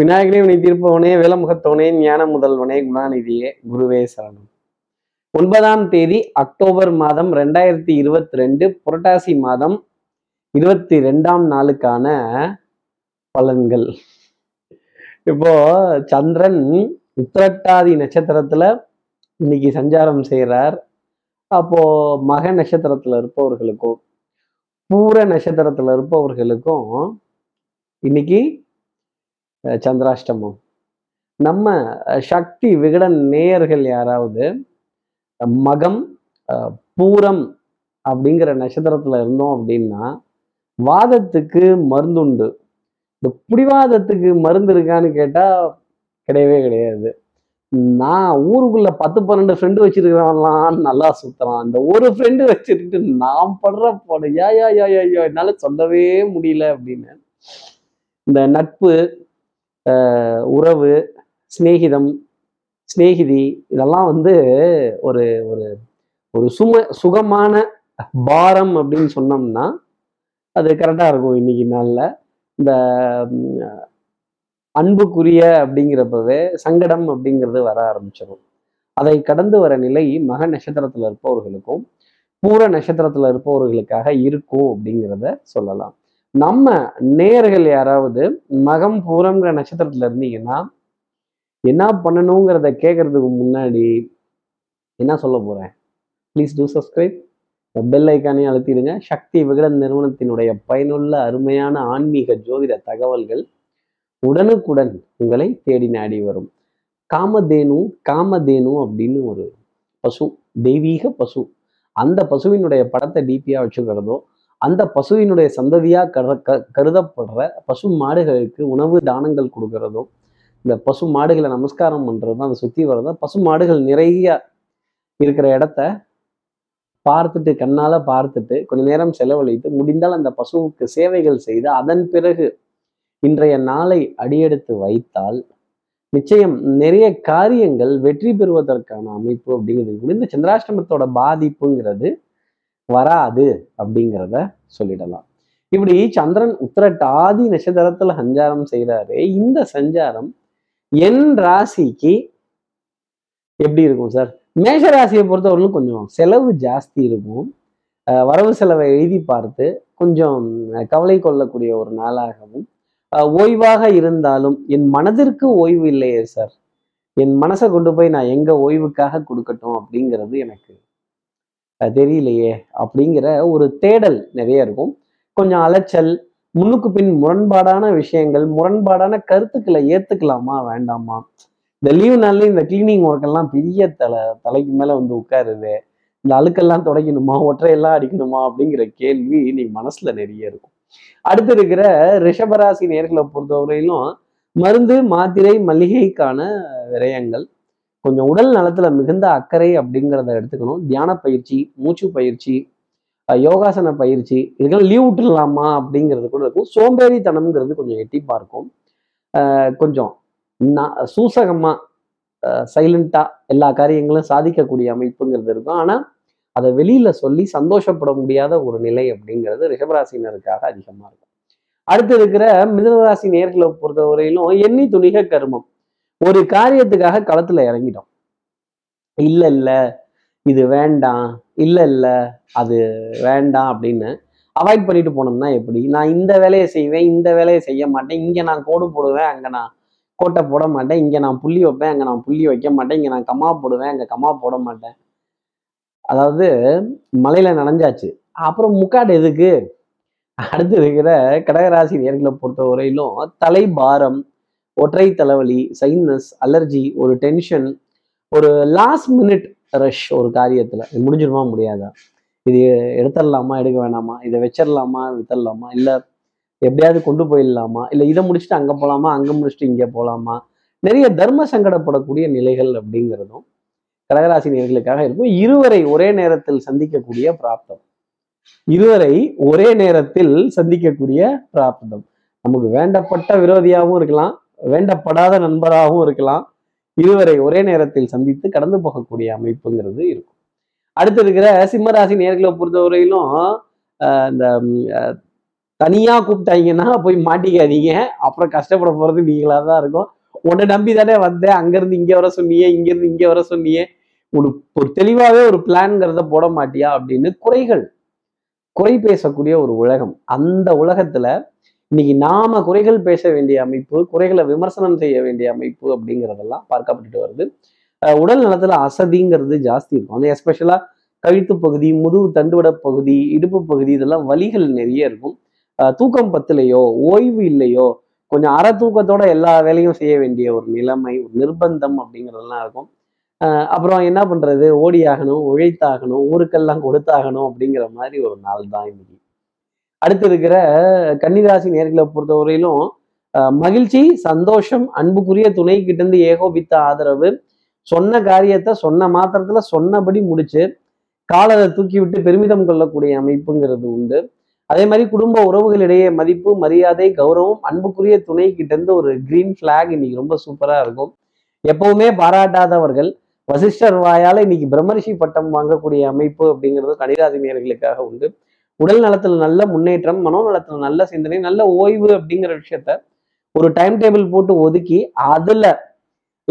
விநாயகனே வினை தீர்ப்பவனே வேலமுகத்தவனே ஞான முதல்வனே குணாநிதியே குருவே சரணம். ஒன்பதாம் தேதி அக்டோபர் மாதம் ரெண்டாயிரத்தி இருபத்தி ரெண்டு புரட்டாசி மாதம் இருபத்தி ரெண்டாம் நாளுக்கான பலன்கள். இப்போ சந்திரன் உத்திரட்டாதி நட்சத்திரத்துல இன்னைக்கு சஞ்சாரம் செய்கிறார் அப்போ மக நட்சத்திரத்துல இருப்பவர்களுக்கும் பூர நட்சத்திரத்துல இருப்பவர்களுக்கும் இன்னைக்கு சந்திராஷ்டமம். நம்ம சக்தி விகடன் நேயர்கள் யாராவது மகம் பூரம் அப்படிங்கிற நட்சத்திரத்துல இருந்தோம் அப்படின்னா வாதத்துக்கு மருந்துண்டு. இந்த பிடிவாதத்துக்கு மருந்து இருக்கான்னு கேட்டா கிடையவே கிடையாது. நான் ஊருக்குள்ள பத்து பன்னெண்டு ஃப்ரெண்டு வச்சிருக்கிறவன்லாம் நல்லா சுத்தலாம் அந்த ஒரு ஃப்ரெண்டு வச்சிருக்கிட்டு நான் படுற போட யா யா யா யா என்னால் என்னால சொல்லவே முடியல அப்படின்னு இந்த நட்பு உறவு சிநேகிதம் சிநேகிதி இதெல்லாம் வந்து ஒரு ஒரு ஒரு சும சுகமான பாரம் அப்படின்னு சொன்னோம்னா அது கரெக்டாக இருக்கும் இன்னைக்கு நாளில். இந்த அன்புக்குரிய அப்படிங்கிறப்பவே சங்கடம் அப்படிங்கிறது வர ஆரம்பிச்சிடும் அதை கடந்து வர நிலை மக நட்சத்திரத்தில் இருப்பவர்களுக்கும் பூர நட்சத்திரத்தில் இருப்பவர்களுக்காக இருக்கும் அப்படிங்கிறத சொல்லலாம். நம்ம நேர்கள் யாராவது மகம் பூரம்ங்கிற நட்சத்திரத்துல இருந்தீங்கன்னா என்ன பண்ணணுங்கிறத கேட்கறதுக்கு முன்னாடி என்ன சொல்ல போறேன்? ப்ளீஸ் டூ சப்ஸ்கிரைப் பெல் ஐக்கானையும் அழுத்திடுங்க. சக்தி விகடன் நிறுவனத்தினுடைய பயனுள்ள அருமையான ஆன்மீக ஜோதிட தகவல்கள் உடனுக்குடன் உங்களை தேடி நாடி வரும். காமதேனு காமதேனு அப்படின்னு ஒரு பசு தெய்வீக பசு. அந்த பசுவினுடைய படத்தை டிபியா வச்சுக்கிறதோ அந்த பசுவினுடைய சந்ததியாக கரு க- கருதப்படுற பசு மாடுகளுக்கு உணவு தானங்கள் கொடுக்கறதும் இந்த பசு மாடுகளை நமஸ்காரம் பண்ணுறதும் அதை சுற்றி வர்றதும் பசு மாடுகள் நிறைய இருக்கிற இடத்த பார்த்துட்டு கண்ணால் பார்த்துட்டு கொஞ்ச நேரம் செலவழித்து முடிந்தால் அந்த பசுவுக்கு சேவைகள் செய்து அதன் பிறகு இன்றைய நாளை அடியெடுத்து வைத்தால் நிச்சயம் நிறைய காரியங்கள் வெற்றி பெறுவதற்கான அமைப்பு அப்படிங்கிறது. இந்த சந்திராஷ்டமத்தோட பாதிப்புங்கிறது வராது அப்படிங்கிறத சொல்லிடலாம். இப்படி சந்திரன் உத்திரட்டாதி நட்சத்திரத்துல சஞ்சாரம் செய்கிறாரு இந்த சஞ்சாரம் என் ராசிக்கு எப்படி இருக்கும் சார்? மேஷ ராசியை பொறுத்தவரையிலும் கொஞ்சம் செலவு ஜாஸ்தி இருக்கும். வரவு செலவை எழுதி பார்த்து கொஞ்சம் கவலை கொள்ளக்கூடிய ஒரு நாளாகவும் அஹ் ஓய்வாக இருந்தாலும் என் மனதிற்கு ஓய்வு இல்லையே சார். என் மனசை கொண்டு போய் நான் எங்க ஓய்வுக்காக கொடுக்கட்டும் அப்படிங்கிறது எனக்கு தெரியலையே அப்படிங்கிற ஒரு தேடல் நிறைய இருக்கும். கொஞ்சம் அலைச்சல் முன்னுக்கு பின் முரண்பாடான விஷயங்கள் முரண்பாடான கருத்துக்களை ஏத்துக்கலாமா வேண்டாமா? இந்த லீவ் நாள்ல இந்த கிளீனிங் ஒர்க் எல்லாம் பெரிய தலை தலைக்கு மேல வந்து உட்காருது. இந்த அழுக்கெல்லாம் துடைக்கணுமா ஒற்றையெல்லாம் அடிக்கணுமா அப்படிங்கிற கேள்வி நீ மனசுல நிறைய இருக்கும். அடுத்து இருக்கிற ரிஷபராசி நேர்களை பொறுத்தவரையிலும் மருந்து மாத்திரை மளிகைக்கான விரயங்கள். கொஞ்சம் உடல் நலத்துல மிகுந்த அக்கறை அப்படிங்கிறத எடுத்துக்கணும். தியான பயிற்சி மூச்சு பயிற்சி யோகாசன பயிற்சி இதுக்கெல்லாம் லீவ் விட்டுடலாமா அப்படிங்கிறது கூட இருக்கும். சோம்பேறித்தனம்ங்கிறது கொஞ்சம் எட்டி பார்க்கும். கொஞ்சம் நான் சூசகமா சைலண்டா எல்லா காரியங்களும் சாதிக்கக்கூடிய அமைப்புங்கிறது இருக்கும். ஆனா அதை வெளியில சொல்லி சந்தோஷப்பட முடியாத ஒரு நிலை அப்படிங்கிறது ரிஷபராசினருக்காக அதிகமா இருக்கும். அடுத்து இருக்கிற மிதனராசி நேர்களை பொறுத்தவரையிலும் எண்ணி துணிக கருமம். ஒரு காரியத்துக்காக களத்துல இறங்கிட்டோம். இல்ல இல்ல இது வேண்டாம் இல்ல இல்ல அது வேண்டாம் அப்படின்னு அவாய்ட் பண்ணிட்டு போனோம்னா எப்படி? நான் இந்த வேலையை செய்வேன் இந்த வேலையை செய்ய மாட்டேன் இங்க நான் கோடு போடுவேன் அங்க நான் கோட்டை போட மாட்டேன் இங்க நான் புள்ளி வைப்பேன் அங்க நான் புள்ளி வைக்க மாட்டேன் இங்க நான் கம்மா போடுவேன் அங்க கம்மா போட மாட்டேன். அதாவது மலையில நனைஞ்சாச்சு. அப்புறம் முக்காடு எதுக்கு? அடுத்து இருக்கிற கடகராசி நேர்களை பொறுத்த வரையிலும் தலை பாரம் ஒற்றை தலைவலி சைனஸ் அலர்ஜி ஒரு டென்ஷன் ஒரு லாஸ்ட் மினிட் ரஷ் ஒரு காரியத்துல. முடிஞ்சிருமா முடியாதா? இது எடுத்துடலாமா எடுக்க வேணாமா? இதை வச்சிடலாமா வித்தரலாமா இல்ல எப்படியாவது கொண்டு போயிடலாமா? இல்ல இதை முடிச்சுட்டு அங்க போலாமா அங்க முடிச்சுட்டு இங்க போலாமா? நிறைய தர்ம சங்கடப்படக்கூடிய நிலைகள் அப்படிங்கிறதும் கடகராசி நேர்களுக்காக இருக்கும். இருவரை ஒரே நேரத்தில் சந்திக்கக்கூடிய பிராப்தம். இருவரை ஒரே நேரத்தில் சந்திக்கக்கூடிய பிராப்தம். நமக்கு வேண்டப்பட்ட விரோதியாகவும் இருக்கலாம். வேண்டப்படாத நண்பராகவும் இருக்கலாம். இருவரை ஒரே நேரத்தில் சந்தித்து கடந்து போகக்கூடிய அமைப்புங்கிறது இருக்கும். அடுத்து இருக்கிற சிம்மராசி நேர்களை பொறுத்தவரையிலும் ஆஹ் இந்த தனியா கூப்பிட்டாங்கன்னா போய் மாட்டிக்காதீங்க. அப்புறம் கஷ்டப்பட போறது நீங்களா தான் இருக்கும். உன்னை நம்பி தானே வந்தேன். அங்கிருந்து இங்க வர சொன்னியே இங்கிருந்து இங்கே வர சொன்னியே. ஒரு ஒரு தெளிவாவே ஒரு பிளான்ங்கிறத போட மாட்டியா அப்படின்னு குறைகள் குறை பேசக்கூடிய ஒரு உலகம். அந்த உலகத்துல இன்னைக்கு நாம குறைகள் பேச வேண்டிய அமைப்பு குறைகளை விமர்சனம் செய்ய வேண்டிய அமைப்பு அப்படிங்கிறதெல்லாம் பார்க்கப்பட்டுட்டு வருது. உடல் நலத்துல அசதிங்கிறது ஜாஸ்தி இருக்கும். அந்த எஸ்பெஷலா கழுத்து பகுதி முதுகு தண்டுவட பகுதி இடுப்பு பகுதி இதெல்லாம் வலிகள் நிறைய இருக்கும். தூக்கம் பத்துலையோ ஓய்வு இல்லையோ கொஞ்சம் அற தூக்கத்தோட எல்லா வேலையும் செய்ய வேண்டிய ஒரு நிலைமை ஒரு நிர்பந்தம் அப்படிங்கிறதெல்லாம் இருக்கும். அப்புறம் என்ன பண்றது? ஓடியாகணும் உழைத்தாகணும் ஊருக்கெல்லாம் கொடுத்தாகணும் அப்படிங்கிற மாதிரி ஒரு நாள் தான் இன்னைக்கு. அடுத்து இருக்கிற கன்னிராசி நேர்களை பொறுத்தவரையிலும் அஹ் மகிழ்ச்சி சந்தோஷம் அன்புக்குரிய துணை கிட்ட இருந்து ஏகோபித்த ஆதரவு. சொன்ன காரியத்தை சொன்ன மாத்திரத்துல சொன்னபடி முடிச்சு காலரை தூக்கி விட்டு பெருமிதம் கொள்ளக்கூடிய அமைப்புங்கிறது உண்டு. அதே மாதிரி குடும்ப உறவுகளிடையே மதிப்பு மரியாதை கௌரவம் அன்புக்குரிய துணை கிட்ட இருந்து ஒரு கிரீன் ஃபிளாக் இன்னைக்கு ரொம்ப சூப்பரா இருக்கும். எப்பவுமே பாராட்டாதவர்கள் வசிஷ்டர் வாயால இன்னைக்கு பிரம்மரிஷி பட்டம் வாங்கக்கூடிய அமைப்பு அப்படிங்கிறது கணிராசினியர்களுக்காக உண்டு. உடல் நலத்துல நல்ல முன்னேற்றம் மனோநலத்துல நல்ல சிந்தனை நல்ல ஓய்வு அப்படிங்கிற விஷயத்த ஒரு டைம் டேபிள் போட்டு ஒதுக்கி அதுல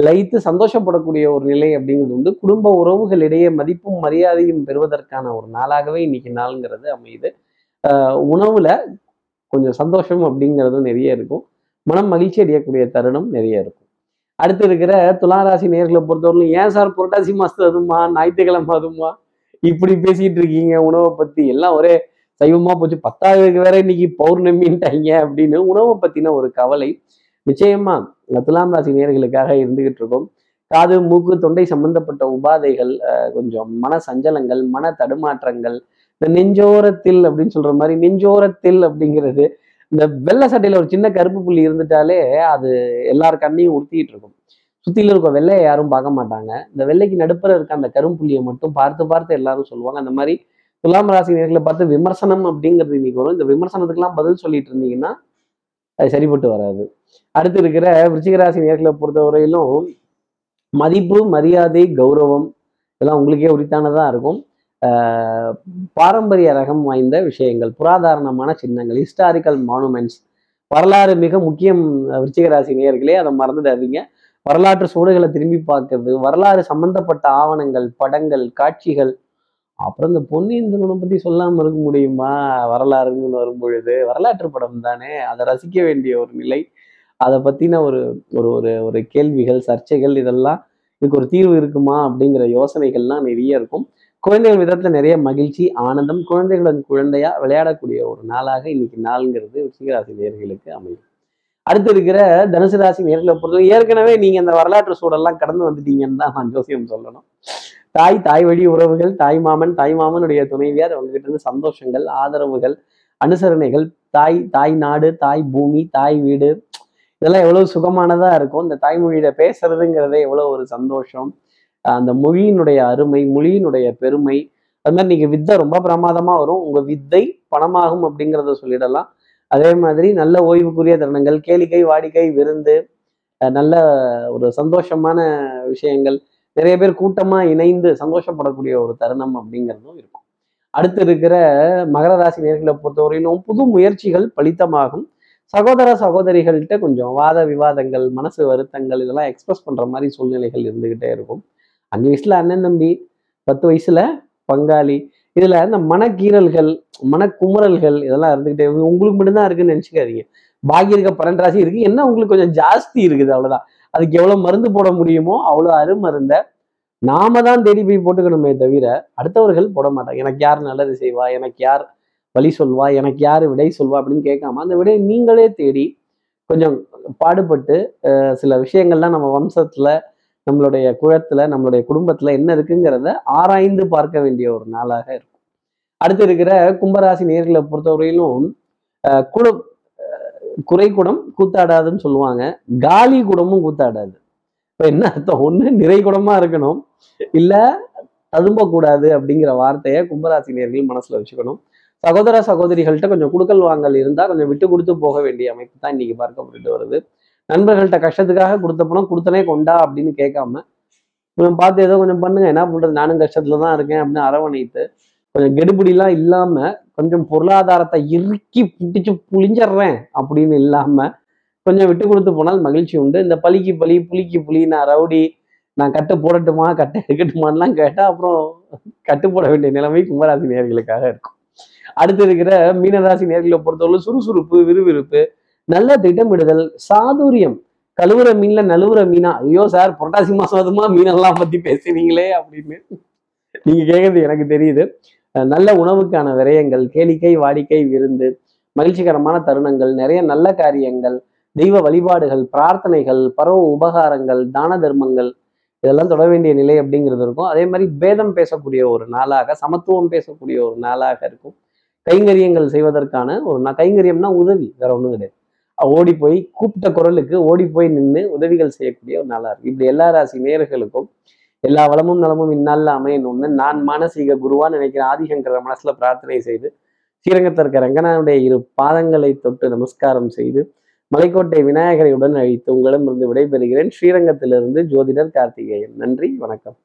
லைத்து சந்தோஷப்படக்கூடிய ஒரு நிலை அப்படிங்கிறது வந்து குடும்ப உறவுகளிடையே மதிப்பும் மரியாதையும் பெறுவதற்கான ஒரு நாளாகவே இன்னைக்கு நாளுங்கிறது அமையுது. ஆஹ் உணவுல கொஞ்சம் சந்தோஷம் அப்படிங்கிறதும் நிறைய இருக்கும். மனம் மகிழ்ச்சி அடையக்கூடிய தருணம் நிறைய இருக்கும். அடுத்து இருக்கிற துளாராசி நேர்களை பொறுத்தவரையிலும் ஏன் சார் புரட்டாசி மாசம் அதுமா ஞாயிற்றுக்கிழமை அதுமா இப்படி பேசிட்டு இருக்கீங்க உணவை பத்தி? எல்லாம் ஒரே சைவமா போச்சு. பத்தாவதுக்கு வேற இன்னைக்கு பௌர்ணமின்ட்டாங்க அப்படின்னு உணவை பத்தின ஒரு கவலை நிச்சயமா துலாம் ராசி நேர்களுக்காக இருந்துகிட்டு இருக்கோம். காது மூக்கு தொண்டை சம்பந்தப்பட்ட உபாதைகள் அஹ், கொஞ்சம் மன சஞ்சலங்கள் மன தடுமாற்றங்கள் இந்த நெஞ்சோரத்தில் அப்படின்னு சொல்ற மாதிரி நெஞ்சோரத்தில் அப்படிங்கிறது இந்த வெள்ளை சட்டையில ஒரு சின்ன கருப்பு புள்ளி இருந்துட்டாலே அது எல்லார் கண்ணையும் உறுத்திட்டு இருக்கும். சுத்தில இருக்க வெள்ளையை யாரும் பார்க்க மாட்டாங்க. இந்த வெள்ளைக்கு நடுப்புற இருக்க அந்த கரும்புள்ளியை மட்டும் பார்த்து பார்த்து எல்லாரும் சொல்லுவாங்க. அந்த மாதிரி துலாம் ராசி நேர்களை பார்த்து விமர்சனம் அப்படிங்கிறது இன்னைக்கு வரும். இந்த விமர்சனத்துக்கெல்லாம் பதில் சொல்லிட்டு இருந்தீங்கன்னா அது சரிப்பட்டு வராது. அடுத்து இருக்கிற விருச்சிக ராசி நேர்களை பொறுத்தவரையிலும் மதிப்பு மரியாதை கௌரவம் இதெல்லாம் உங்களுக்கே உரித்தானதாக இருக்கும். பாரம்பரிய ரகம் வாய்ந்த விஷயங்கள் புராதாரணமான சின்னங்கள் ஹிஸ்டாரிக்கல் மானுமெண்ட்ஸ் வரலாறு மிக முக்கியம் விருச்சிக ராசி அதை மறந்துடாதீங்க. வரலாற்று சூடுகளை திரும்பி பார்க்கறது வரலாறு சம்பந்தப்பட்ட ஆவணங்கள் படங்கள் காட்சிகள் அப்புறம் இந்த பொன்னியின் செல்வனை பத்தி சொல்லாம இருக்க முடியுமா? வரலாறுன்னு வரும்பொழுது வரலாற்று படம் தானே. அதை ரசிக்க வேண்டிய ஒரு நிலை. அதை பத்தின ஒரு ஒரு ஒரு ஒரு கேள்விகள் சர்ச்சைகள் இதெல்லாம் இதுக்கு ஒரு தீர்வு இருக்குமா? அப்படிங்கிற யோசனைகள்லாம் நிறைய இருக்கும். குழந்தைகள் விதத்துல நிறைய மகிழ்ச்சி ஆனந்தம் குழந்தைகளுடன் குழந்தையா விளையாடக்கூடிய ஒரு நாளாக இன்னைக்கு நாளுங்கிறது ரிஷிகராசி நேர்களுக்கு அமையும். அடுத்து இருக்கிற தனுசு ராசி நேர்களை பொறுத்தவரை ஏற்கனவே நீங்க அந்த வரலாற்று சூழல்லாம் கடந்து வந்துட்டீங்கன்னு தான் நான் ஜோசியம் சொல்லணும். தாய் தாய் வழி உறவுகள் தாய் மாமன் தாய் மாமனுடைய துணைவியார் அவங்க கிட்ட இருந்து சந்தோஷங்கள் ஆதரவுகள் அனுசரணைகள் தாய் தாய் நாடு தாய் பூமி தாய் வீடு இதெல்லாம் எவ்வளவு சுகமானதா இருக்கும். இந்த தாய்மொழியில பேசுறதுங்கிறதே எவ்வளவு ஒரு சந்தோஷம். அந்த மொழியினுடைய அருமை மொழியினுடைய பெருமை அது மாதிரி நீங்க வித்தை ரொம்ப பிரமாதமா வரும். உங்க வித்தை பணமாகும் அப்படிங்கிறத சொல்லிடலாம். அதே மாதிரி நல்ல ஓய்வுக்குரிய தருணங்கள் கேளிக்கை வாடிக்கை விருந்து நல்ல ஒரு சந்தோஷமான விஷயங்கள் நிறைய பேர் கூட்டமா இணைந்து சந்தோஷப்படக்கூடிய ஒரு தருணம் அப்படிங்கிறதும் இருக்கும். அடுத்து இருக்கிற மகர ராசி நேர்களை பொறுத்தவரையிலும் புது முயற்சிகள் பலித்தமாகும். சகோதர சகோதரிகள்கிட்ட கொஞ்சம் வாத விவாதங்கள் மனசு வருத்தங்கள் இதெல்லாம் எக்ஸ்பிரஸ் பண்ற மாதிரி சூழ்நிலைகள் இருந்துகிட்டே இருக்கும். அஞ்சு வயசுல அண்ணன் தம்பி பத்து வயசுல பங்காளி இதுல இந்த மனக்கீறல்கள் மனக்குமுறல்கள் இதெல்லாம் இருந்துகிட்டே உங்களுக்கு மட்டும்தான் இருக்குன்னு நினைச்சுக்காதீங்க. பாக்கி இருக்க பன்னெண்டு ராசி இருக்கு. என்ன உங்களுக்கு கொஞ்சம் ஜாஸ்தி இருக்குது அவ்வளவுதான். அதுக்கு எவ்வளோ மருந்து போட முடியுமோ அவ்வளோ அருமருந்த நாம தான் தேடி போய் போட்டுக்கணுமே தவிர அடுத்தவர்கள் போட மாட்டாங்க. எனக்கு யார் நல்லது செய்வா? எனக்கு யார் வழி சொல்வா? எனக்கு யார் விடை சொல்வா அப்படின்னு கேட்காம அந்த விடையை நீங்களே தேடி கொஞ்சம் பாடுபட்டு சில விஷயங்கள்லாம் நம்ம வம்சத்துல நம்மளுடைய குழத்துல நம்மளுடைய குடும்பத்துல என்ன இருக்குங்கிறத ஆராய்ந்து பார்க்க வேண்டிய ஒரு நாளாக இருக்கும். அடுத்து இருக்கிற கும்பராசி நேர்களை பொறுத்தவரையிலும் அஹ், குறை குடம் கூத்தாடாதுன்னு சொல்லுவாங்க. காலி குடமும் கூத்தாடாது. இப்ப என்ன அர்த்தம்? ஒண்ணு நிறை குடமா இருக்கணும். இல்ல ததும்பக்கூடாது அப்படிங்கிற வார்த்தையை கும்பராசி நேர்கள் மனசுல வச்சுக்கணும். சகோதர சகோதரிகள்கிட்ட கொஞ்சம் குடுக்கல் வாங்கல் இருந்தா கொஞ்சம் விட்டு கொடுத்து போக வேண்டிய அமைப்பு தான் இன்னைக்கு பார்க்கப்பட்டு வருது. நண்பர்கள்ட்ட கஷ்டத்துக்காக கொடுத்த பணம் கொடுத்தனே கொண்டா அப்படின்னு கேட்காம கொஞ்சம் பார்த்து ஏதோ கொஞ்சம் பண்ணுங்க. என்ன பண்றது? நானும் கஷ்டத்துல தான் இருக்கேன் அப்படின்னு அரவணைத்து கொஞ்சம் கெடுபிடிலாம் இல்லாம கொஞ்சம் பொருளாதாரத்தை இறுக்கி பிடிச்சு புளிஞ்சிடுறேன் அப்படின்னு இல்லாம கொஞ்சம் விட்டு கொடுத்து போனால் மகிழ்ச்சி உண்டு. இந்த பலிக்கு பலி புலிக்கு புலி நான் ரவுடி நான் கட்டு போடட்டுமா கட்டை எடுக்கட்டுமான்லாம் கேட்டா அப்புறம் கட்டு போட வேண்டிய நிலைமை கும்பராசி நேர்களுக்காக இருக்கும். அடுத்து இருக்கிற மீனராசி நேர்களை பொறுத்தவரை சுறுசுறுப்பு விறுவிறுப்பு நல்ல திட்டமிடுதல் சாதுரியம். கழுவுற மீன்ல நழுவுற மீனா ஐயோ சார் புரட்டாசி மாசம் அதுமா மீனெல்லாம் பத்தி பேசுறீங்களே அப்படின்னு நீங்க கேட்கறது எனக்கு தெரியுது. நல்ல உணவுக்கான விரயங்கள் கேளிக்கை வாடிக்கை விருந்து மகிழ்ச்சிகரமான தருணங்கள் நிறைய நல்ல காரியங்கள் தெய்வ வழிபாடுகள் பிரார்த்தனைகள் பரவ உபகாரங்கள் தான தர்மங்கள் இதெல்லாம் தொட வேண்டிய நிலை அப்படிங்கிறது இருக்கும். அதே மாதிரி பேதம் பேசக்கூடிய ஒரு நாளாக சமத்துவம் பேசக்கூடிய ஒரு நாளாக இருக்கும். கைங்கரியங்கள் செய்வதற்கான ஒரு கைங்கரியம்னா உதவி வேற ஒன்றும் கிடையாது. ஓடி போய் கூப்பிட்ட குரலுக்கு ஓடி போய் நின்று உதவிகள் செய்யக்கூடிய ஒரு நாளா இருக்கு இப்படி எல்லா ராசி நேர்களுக்கும் எல்லா வளமும் நலமும் இந்நாளில் அமையணும்னு நான் மானசீக குருவா நினைக்கிற ஆதிசங்கர மனசுல பிரார்த்தனை செய்து ஸ்ரீரங்கத்தில் இருக்க ரங்கனாவுடைய இரு பாதங்களை தொட்டு நமஸ்காரம் செய்து மலைக்கோட்டை விநாயகரை உடன் அழைத்து உங்களிடமிருந்து விடைபெறுகிறேன். ஸ்ரீரங்கத்திலிருந்து ஜோதிடர் கார்த்திகேயன். நன்றி வணக்கம்.